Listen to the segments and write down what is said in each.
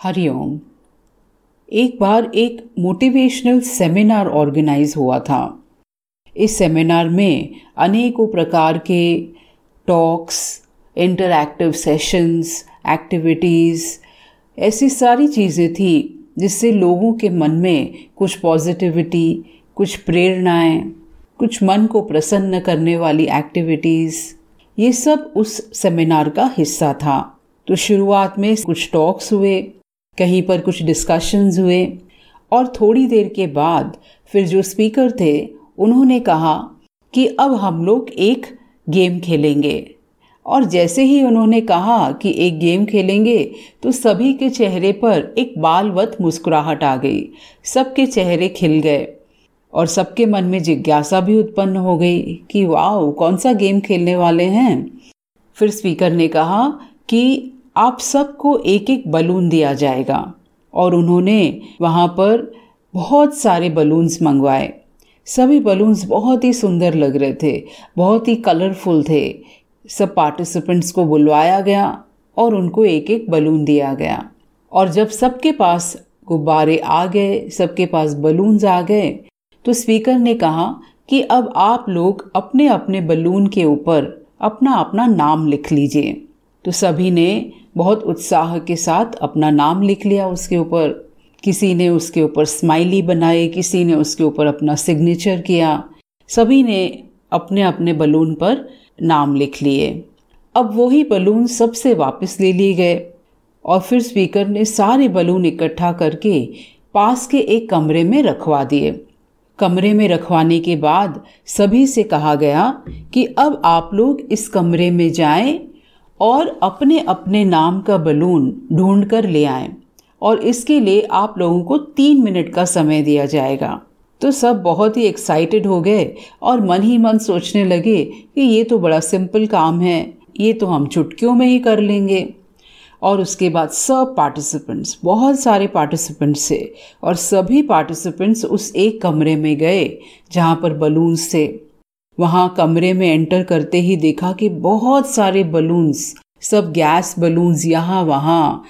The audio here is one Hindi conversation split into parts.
हरिओम। एक बार एक मोटिवेशनल सेमिनार ऑर्गेनाइज हुआ था। इस सेमिनार में अनेकों प्रकार के टॉक्स इंटरैक्टिव सेशंस एक्टिविटीज़ ऐसी सारी चीज़ें थी जिससे लोगों के मन में कुछ पॉजिटिविटी कुछ प्रेरणाएँ, कुछ मन को प्रसन्न करने वाली एक्टिविटीज़ ये सब उस सेमिनार का हिस्सा था। तो शुरुआत में कुछ टॉक्स हुए कहीं पर कुछ डिस्कशंस हुए और थोड़ी देर के बाद फिर जो स्पीकर थे, उन्होंने कहा कि अब हम लोग एक गेम खेलेंगे। और जैसे ही उन्होंने कहा कि एक गेम खेलेंगे तो सभी के चेहरे पर एक बालवत मुस्कुराहट आ गई। सबके चेहरे खिल गए और सबके मन में जिज्ञासा भी उत्पन्न हो गई कि वाह कौन सा गेम खेलने वाले हैं? फिर स्पीकर ने कहा कि आप सबको एक एक बलून दिया जाएगा। और उन्होंने वहाँ पर बहुत सारे बलून्स मंगवाए। सभी बलून्स बहुत ही सुंदर लग रहे थे, बहुत ही कलरफुल थे। सब पार्टिसिपेंट्स को बुलवाया गया और उनको एक एक बलून दिया गया। और जब सबके पास गुब्बारे आ गए, सबके पास बलून्स आ गए तो स्पीकर ने कहा कि अब आप लोग अपने अपने बलून के ऊपर अपना अपना नाम लिख लीजिए। तो सभी ने बहुत उत्साह के साथ अपना नाम लिख लिया उसके ऊपर। किसी ने उसके ऊपर स्माइली बनाई, किसी ने उसके ऊपर अपना सिग्नेचर किया। सभी ने अपने अपने बलून पर नाम लिख लिए। अब वही बलून सबसे वापस ले लिए गए। और फिर स्पीकर ने सारे बलून इकट्ठा करके पास के एक कमरे में रखवा दिए। कमरे में रखवाने के बाद सभी से कहा गया कि अब आप लोग इस कमरे में जाएँ और अपने अपने नाम का बलून ढूंढ कर ले आए और इसके लिए आप लोगों को तीन मिनट का समय दिया जाएगा। तो सब बहुत ही एक्साइटेड हो गए और मन ही मन सोचने लगे कि ये तो बड़ा सिंपल काम है, ये तो हम चुटकियों में ही कर लेंगे। और उसके बाद सब पार्टिसिपेंट्स बहुत सारे पार्टिसिपेंट्स थे और सभी पार्टिसिपेंट्स उस एक कमरे में गए जहाँ पर बलून्स थे। वहाँ कमरे में एंटर करते ही देखा कि बहुत सारे बलून्स, सब गैस बलून्स यहाँ वहाँ।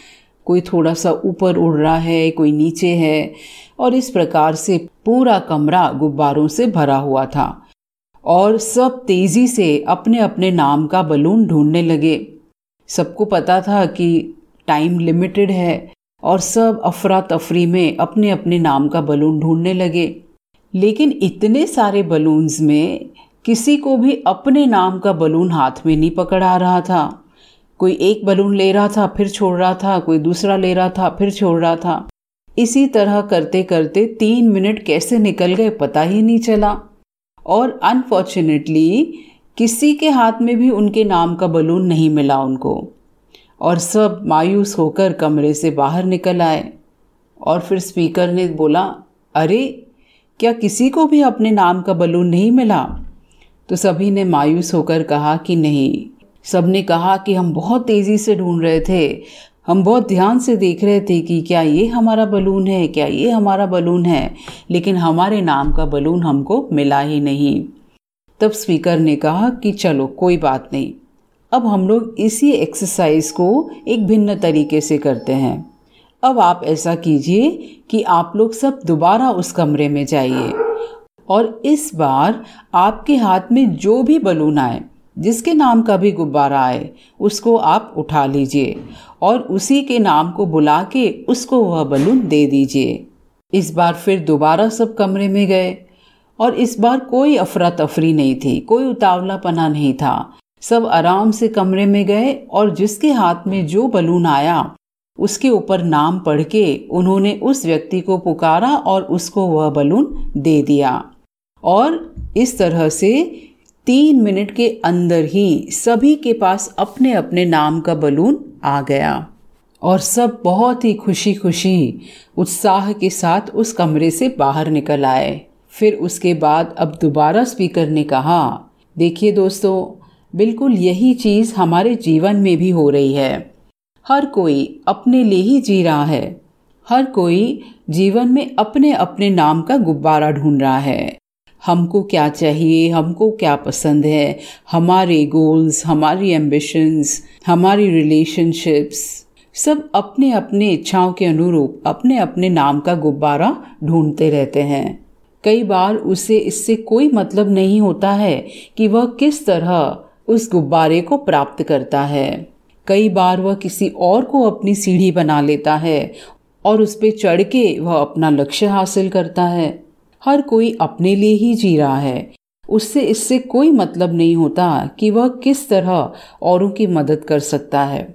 कोई थोड़ा सा ऊपर उड़ रहा है, कोई नीचे है और इस प्रकार से पूरा कमरा गुब्बारों से भरा हुआ था। और सब तेज़ी से अपने अपने नाम का बलून ढूँढने लगे। सबको पता था कि टाइम लिमिटेड है और सब अफरा तफरी में अपने अपने नाम का बलून ढूँढने लगे। लेकिन इतने सारे बलून्स में किसी को भी अपने नाम का बलून हाथ में नहीं पकड़ा रहा था। कोई एक बलून ले रहा था, फिर छोड़ रहा था, कोई दूसरा ले रहा था, फिर छोड़ रहा था। इसी तरह करते करते तीन मिनट कैसे निकल गए पता ही नहीं चला। और अनफॉर्चुनेटली किसी के हाथ में भी उनके नाम का बलून नहीं मिला उनको। और सब मायूस होकर कमरे से बाहर निकल आए। और फिर स्पीकर ने बोला, अरे, क्या किसी को भी अपने नाम का बलून नहीं मिला? तो सभी ने मायूस होकर कहा कि नहीं। सबने कहा कि हम बहुत तेज़ी से ढूंढ रहे थे। हम बहुत ध्यान से देख रहे थे कि क्या ये हमारा बलून है, क्या ये हमारा बलून है, लेकिन हमारे नाम का बलून हमको मिला ही नहीं। तब स्पीकर ने कहा कि चलो, कोई बात नहीं। अब हम लोग इसी एक्सरसाइज को एक भिन्न तरीके से करते हैं। अब आप ऐसा कीजिए कि आप लोग सब दोबारा उस कमरे में जाइए। और इस बार आपके हाथ में जो भी बलून आए, जिसके नाम का भी गुब्बारा आए, उसको आप उठा लीजिए और उसी के नाम को बुला के उसको वह बलून दे दीजिए। इस बार फिर दोबारा सब कमरे में गए और इस बार कोई अफरा तफरी नहीं थी, कोई उतावलापना नहीं था। सब आराम से कमरे में गए और जिसके हाथ में जो बलून आया, उसके ऊपर नाम पढ़ के उन्होंने उस व्यक्ति को पुकारा और उसको वह बलून दे दिया। और इस तरह से तीन मिनट के अंदर ही सभी के पास अपने अपने नाम का बलून आ गया। और सब बहुत ही खुशी खुशी उत्साह के साथ उस कमरे से बाहर निकल आए। फिर उसके बाद अब दोबारा स्पीकर ने कहा, देखिए दोस्तों, बिल्कुल यही चीज़ हमारे जीवन में भी हो रही है। हर कोई अपने लिए ही जी रहा है। हर कोई जीवन में अपने अपने नाम का गुब्बारा ढूंढ रहा है। हमको क्या चाहिए, हमको क्या पसंद है, हमारे गोल्स हमारी एम्बिशंस हमारी रिलेशनशिप्स सब अपने अपने इच्छाओं के अनुरूप, अपने अपने नाम का गुब्बारा ढूंढते रहते हैं। कई बार उसे, इससे कोई मतलब नहीं होता है कि वह किस तरह उस गुब्बारे को प्राप्त करता है। कई बार वह किसी और को अपनी सीढ़ी बना लेता है और उस पर चढ़ के वह अपना लक्ष्य हासिल करता है। हर कोई अपने लिए ही जी रहा है। उससे इससे कोई मतलब नहीं होता कि वह किस तरह औरों की मदद कर सकता है।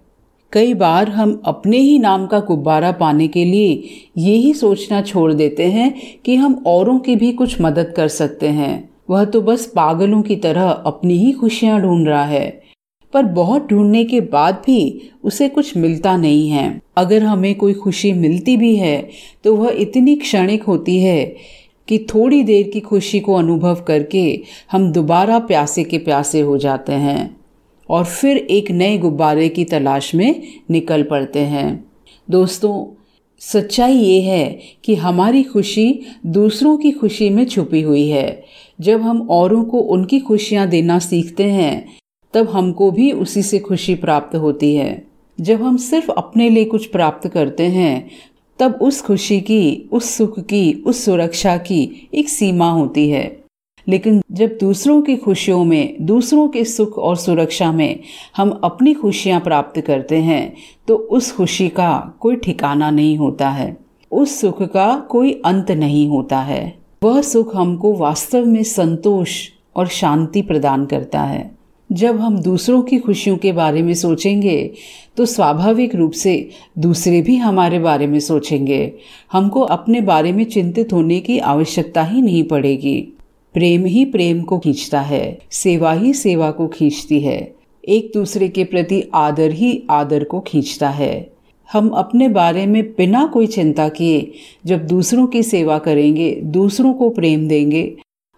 कई बार हम अपने ही नाम का गुब्बारा पाने के लिए यही सोचना छोड़ देते हैं कि हम औरों की भी कुछ मदद कर सकते हैं। वह तो बस पागलों की तरह अपनी ही खुशियाँ ढूंढ रहा है। पर बहुत ढूँढने के बाद भी उसे कुछ मिलता नहीं है। अगर हमें कोई खुशी मिलती भी है तो वह इतनी क्षणिक होती है कि थोड़ी देर की खुशी को अनुभव करके हम दोबारा प्यासे के प्यासे हो जाते हैं और फिर एक नए गुब्बारे की तलाश में निकल पड़ते हैं। दोस्तों, सच्चाई ये है कि हमारी खुशी दूसरों की खुशी में छुपी हुई है। जब हम औरों को उनकी खुशियाँ देना सीखते हैं, तब हमको भी उसी से खुशी प्राप्त होती है। जब हम सिर्फ़ अपने लिए कुछ प्राप्त करते हैं तब उस खुशी की, उस सुख की, उस सुरक्षा की एक सीमा होती है। लेकिन जब दूसरों की खुशियों में, दूसरों के सुख और सुरक्षा में हम अपनी खुशियाँ प्राप्त करते हैं तो उस खुशी का कोई ठिकाना नहीं होता है। उस सुख का कोई अंत नहीं होता है। वह सुख हमको वास्तव में संतोष और शांति प्रदान करता है। जब हम दूसरों की खुशियों के बारे में सोचेंगे तो स्वाभाविक रूप से दूसरे भी हमारे बारे में सोचेंगे। हमको अपने बारे में चिंतित होने की आवश्यकता ही नहीं पड़ेगी। प्रेम ही प्रेम को खींचता है, सेवा ही सेवा को खींचती है। एक दूसरे के प्रति आदर ही आदर को खींचता है। हम अपने बारे में बिना कोई चिंता किए जब दूसरों की सेवा करेंगे, दूसरों को प्रेम देंगे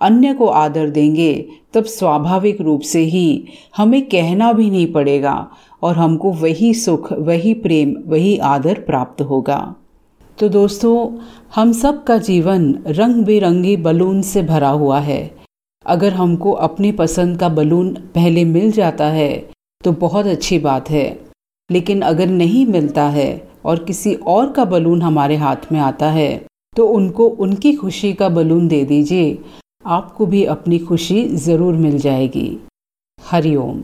अन्य को आदर देंगे, तब स्वाभाविक रूप से ही हमें कहना भी नहीं पड़ेगा और हमको वही सुख, वही प्रेम, वही आदर प्राप्त होगा। तो दोस्तों, हम सब का जीवन रंग बिरंगी बलून से भरा हुआ है। अगर हमको अपनी पसंद का बलून पहले मिल जाता है तो बहुत अच्छी बात है। लेकिन अगर नहीं मिलता है और किसी और का बलून हमारे हाथ में आता है तो उनको उनकी खुशी का बलून दे दीजिए। आपको भी अपनी खुशी ज़रूर मिल जाएगी। हरिओम